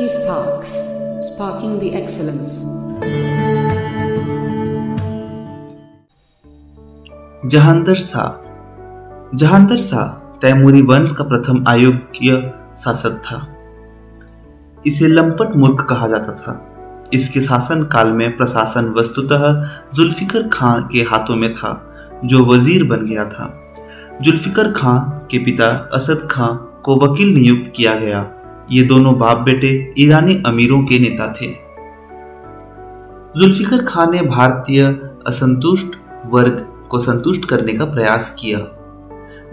eSparks, sparking the excellence. Jahandar Shah. Jahandar Shah Taimuri वंश का प्रथम अयोग्य शासक था। इसे लंपट मूर्ख कहा जाता था। इसके शासन काल में प्रशासन वस्तुतः जुल्फिकर खान के हाथों में था जो वज़ीर बन गया था। जुल्फिकर खान के पिता असद खान को वकील नियुक्त किया गया। ये दोनों बाप बेटे ईरानी अमीरों के नेता थे। जुल्फिकर खान ने भारतीय असंतुष्ट वर्ग को संतुष्ट करने का प्रयास किया।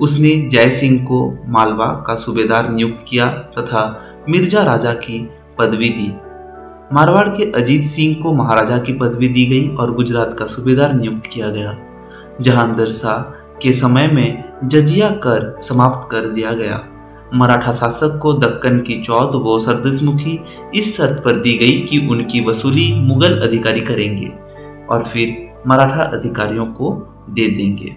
उसने जय सिंह को मालवा का सूबेदार नियुक्त किया तथा मिर्ज़ा राजा की पदवी दी। मारवाड़ के अजीत सिंह को महाराजा की पदवी दी गई और गुजरात का सूबेदार नियुक्त किया गया जहांदर शाह के समय में जजिया कर समाप्त कर दिया गया। मराठा शासक को दक्कन की चौथ व सरदसमुखी इस शर्त पर दी गई कि उनकी वसूली मुगल अधिकारी करेंगे और फिर मराठा अधिकारियों को दे देंगे।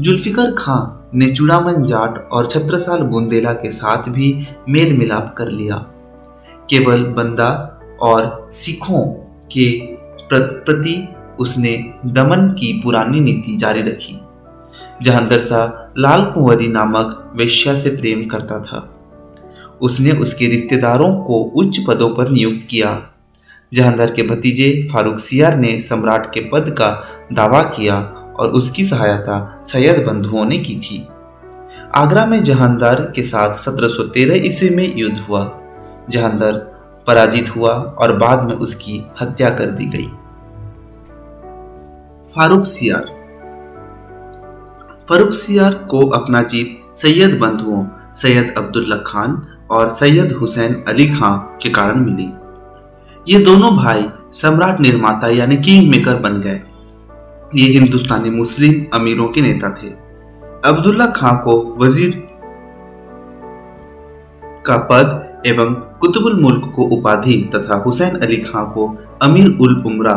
जुल्फिकर खां ने चूड़ामन जाट और छत्रसाल बुंदेला के साथ भी मेल मिलाप कर लिया। केवल बंदा और सिखों के प्रति उसने दमन की पुरानी नीति जारी रखी। जहांदर शाह लाल कुंवरी नामक वेश्या से प्रेम करता था। उसने उसके रिश्तेदारों को उच्च पदों पर नियुक्त किया जहांदर के भतीजे फारूक सियार ने सम्राट के पद का दावा किया और उसकी सहायता सैयद बंधुओं ने की थी। आगरा में जहांदार के साथ 1713 ईस्वी में युद्ध हुआ जहांदर पराजित हुआ और बाद में उसकी हत्या कर दी गई। फारूक सियार फारूक सियार को अपना जीत सैयद बंधुओं, सैयद अब्दुल्ला खान और सैयद हुसैन अली खां के कारण मिली। ये दोनों भाई सम्राट निर्माता यानी किंग मेकर बन गए। ये हिंदुस्तानी मुस्लिम अमीरों के नेता थे। अब्दुल्ला खां को वज़ीर का पद एवं कुतुबुल मुल्क को उपाधि तथा हुसैन अली खां को अमीर उल उमरा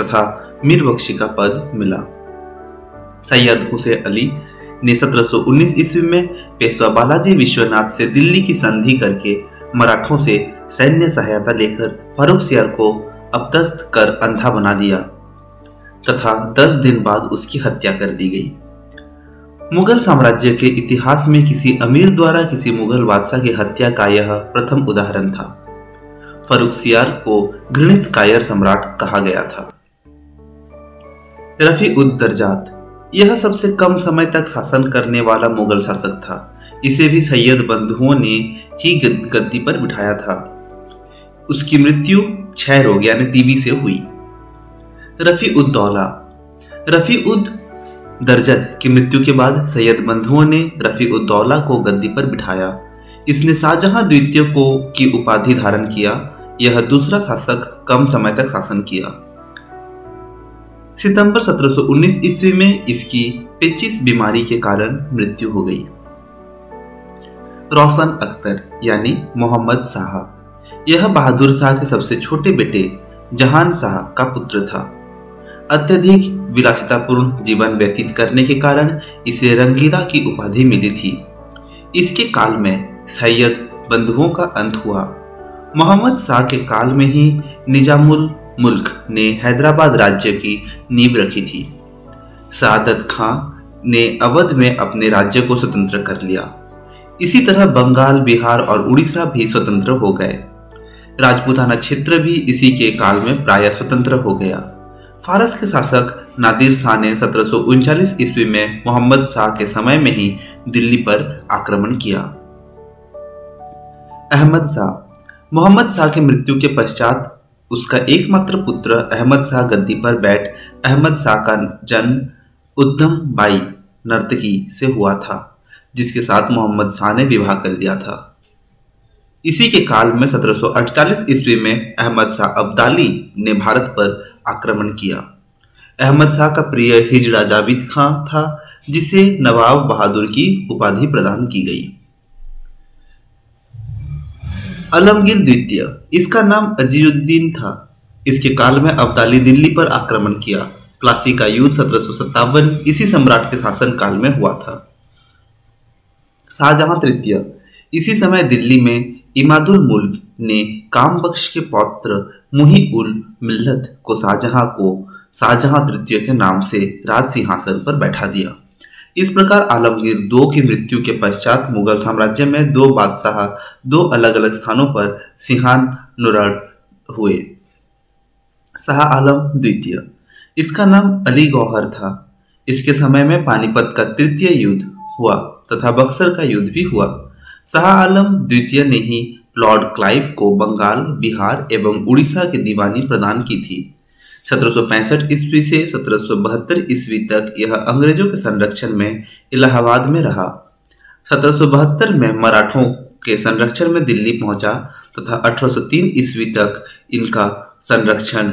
तथा मीर बख्शी का पद मिला। सैयद हुसैन अली ने 1719 ईस्वी में पेशवा बालाजी विश्वनाथ से दिल्ली की संधि करके मराठों से सैन्य सहायता लेकर फारूक सियार को अपदस्त कर अंधा बना दिया, तथा 10 दिन बाद उसकी हत्या कर दी गई। मुगल साम्राज्य के इतिहास में किसी अमीर द्वारा किसी मुगल बादशाह की हत्या का यह प्रथम उदाहरण था। फरुख सियार को घृणित कायर सम्राट कहा गया था। रफी उद दर्जात यह सबसे कम समय तक शासन करने वाला मुगल शासक था। इसे भी सैयद बंधुओं ने ही गद्दी पर बिठाया था। उसकी मृत्यु क्षय रोग यानी टीबी से हुई। रफी उद्दौला रफी उद दर्जत की मृत्यु के बाद सैयद बंधुओं ने रफी उद्दौला को गद्दी पर बिठाया। इसने शाहजहां द्वितीय को की उपाधि धारण किया। यह दूसरा शासक कम समय तक शासन किया। सितंबर 1719 ईस्वी में इसकी पेचिस बीमारी के कारण मृत्यु हो गई। रोशन अख्तर, यानी मोहम्मद शाह, यह बहादुर शाह के सबसे छोटे बेटे जहान शाह का पुत्र था। अत्यधिक विलासितापूर्ण जीवन व्यतीत करने के कारण इसे रंगीला की उपाधि मिली थी। इसके काल में सैयद बंधुओं का अंत हुआ। मोहम्मद शाह के काल में ही निजामुल मुल्क ने हैदराबाद राज्य की नींव रखी थी। सादत खां ने अवध में अपने राज्य को स्वतंत्र कर लिया। इसी तरह बंगाल, बिहार और उड़ीसा भी स्वतंत्र हो गए। राजपूताना क्षेत्र भी इसी के काल में प्राय स्वतंत्र हो गया। फारस के शासक नादिर शाह ने सत्रह ईस्वी में मोहम्मद शाह के समय में ही दिल्ली पर आक्रमण किया। अहमद शाह। मोहम्मद शाह की मृत्यु के पश्चात उसका एकमात्र पुत्र अहमद शाह गद्दी पर बैठ अहमद शाह का जन्म उद्धम बाई नर्तकी से हुआ था, जिसके साथ मोहम्मद शाह ने विवाह कर लिया था। इसी के काल में 1748 ईस्वी में अहमद शाह अब्दाली ने भारत पर आक्रमण किया। अहमद शाह का प्रिय हिजड़ा जाविद खां था, जिसे नवाब बहादुर की उपाधि प्रदान की गई। अलमगीर द्वितीय। इसका नाम अजीरुद्दीन था। इसके काल में अब्दाली दिल्ली पर आक्रमण किया। प्लासी का युद्ध सत्रह इसी सम्राट के शासन काल में हुआ था। शाहजहां तृतीय। इसी समय दिल्ली में इमादुल मुल्क ने कामबख्श के पौत्र मुही उल मिल्लत को शाहजहां को शाहजहां तृतीय के नाम से राज सिंहासन पर बैठा दिया। इस प्रकार आलमगीर दो की मृत्यु के पश्चात मुगल साम्राज्य में दो बादशाह, दो अलग अलग स्थानों पर सिंहान नुरड़ हुए। शाह आलम द्वितीय। इसका नाम अली गौहर था। इसके समय में पानीपत का तृतीय युद्ध हुआ तथा बक्सर का युद्ध भी हुआ। शाह आलम द्वितीय ने ही लॉर्ड क्लाइव को बंगाल, बिहार एवं उड़ीसा की दीवानी प्रदान की थी। सत्रह ईस्वी से सत्रह ईस्वी तक यह अंग्रेज़ों के संरक्षण में इलाहाबाद में रहा। सत्रह में मराठों के संरक्षण में दिल्ली पहुँचा तथा 1803 ईस्वी तक इनका संरक्षण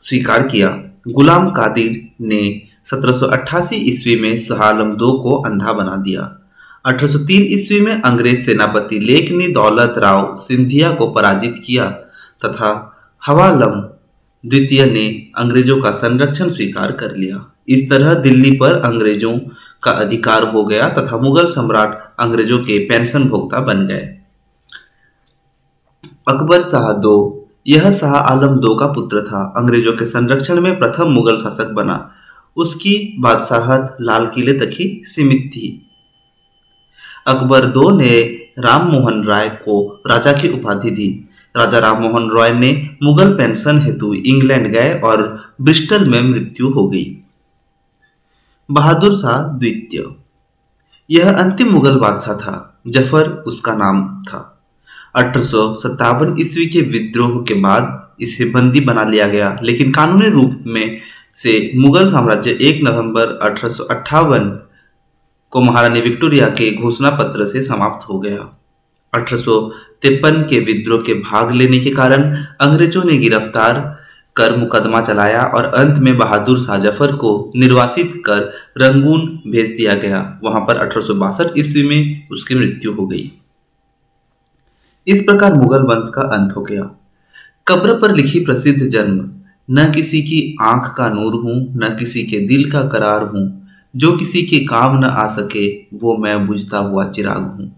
स्वीकार किया। गुलाम कादिर ने 1788 ईस्वी में सहालम दो को अंधा बना दिया। 1803 ईस्वी में अंग्रेज़ सेनापति लेख ने दौलत राव सिंधिया को पराजित किया तथा हवालम द्वितीय ने अंग्रेज़ों का संरक्षण स्वीकार कर लिया। इस तरह दिल्ली पर अंग्रेज़ों का अधिकार हो गया तथा मुगल सम्राट अंग्रेज़ों के पेंशन भोक्ता बन गए। अकबर शाह दो। यह शाह आलम दो का पुत्र था। अंग्रेज़ों के संरक्षण में प्रथम मुगल शासक बना। उसकी बादशाहत लाल किले तक ही सीमित थी। अकबर दो ने राम मोहन राय को राजा की उपाधि दी। राजा राम मोहन रॉय ने मुगल पेंशन हेतु इंग्लैंड गए और ब्रिस्टल में मृत्यु हो गई। बहादुर शाह द्वितीय। यह अंतिम मुगल बादशाह था, ज़फ़र उसका नाम था। अठारह ईस्वी के विद्रोह के बाद इसे बंदी बना लिया गया, लेकिन कानूनी रूप में से मुगल साम्राज्य 1 नवंबर अठारह को महारानी विक्टोरिया के घोषणा पत्र से समाप्त हो गया। अठारह के विद्रोह के भाग लेने के कारण अंग्रेज़ों ने गिरफ़्तार, कर मुकदमा चलाया और अंत में बहादुर शाह ज़फ़र को निर्वासित कर रंगून भेज दिया गया। वहाँ पर अठारह ईस्वी में उसकी मृत्यु हो गई। इस प्रकार मुगल वंश का अंत हो गया। कब्र पर लिखी प्रसिद्ध जन्म, न किसी की आँख का नूर हूँ, न किसी के दिल का करार हूँ, जो किसी के काम न आ सके, वो मैं बुझता हुआ चिराग हूँ।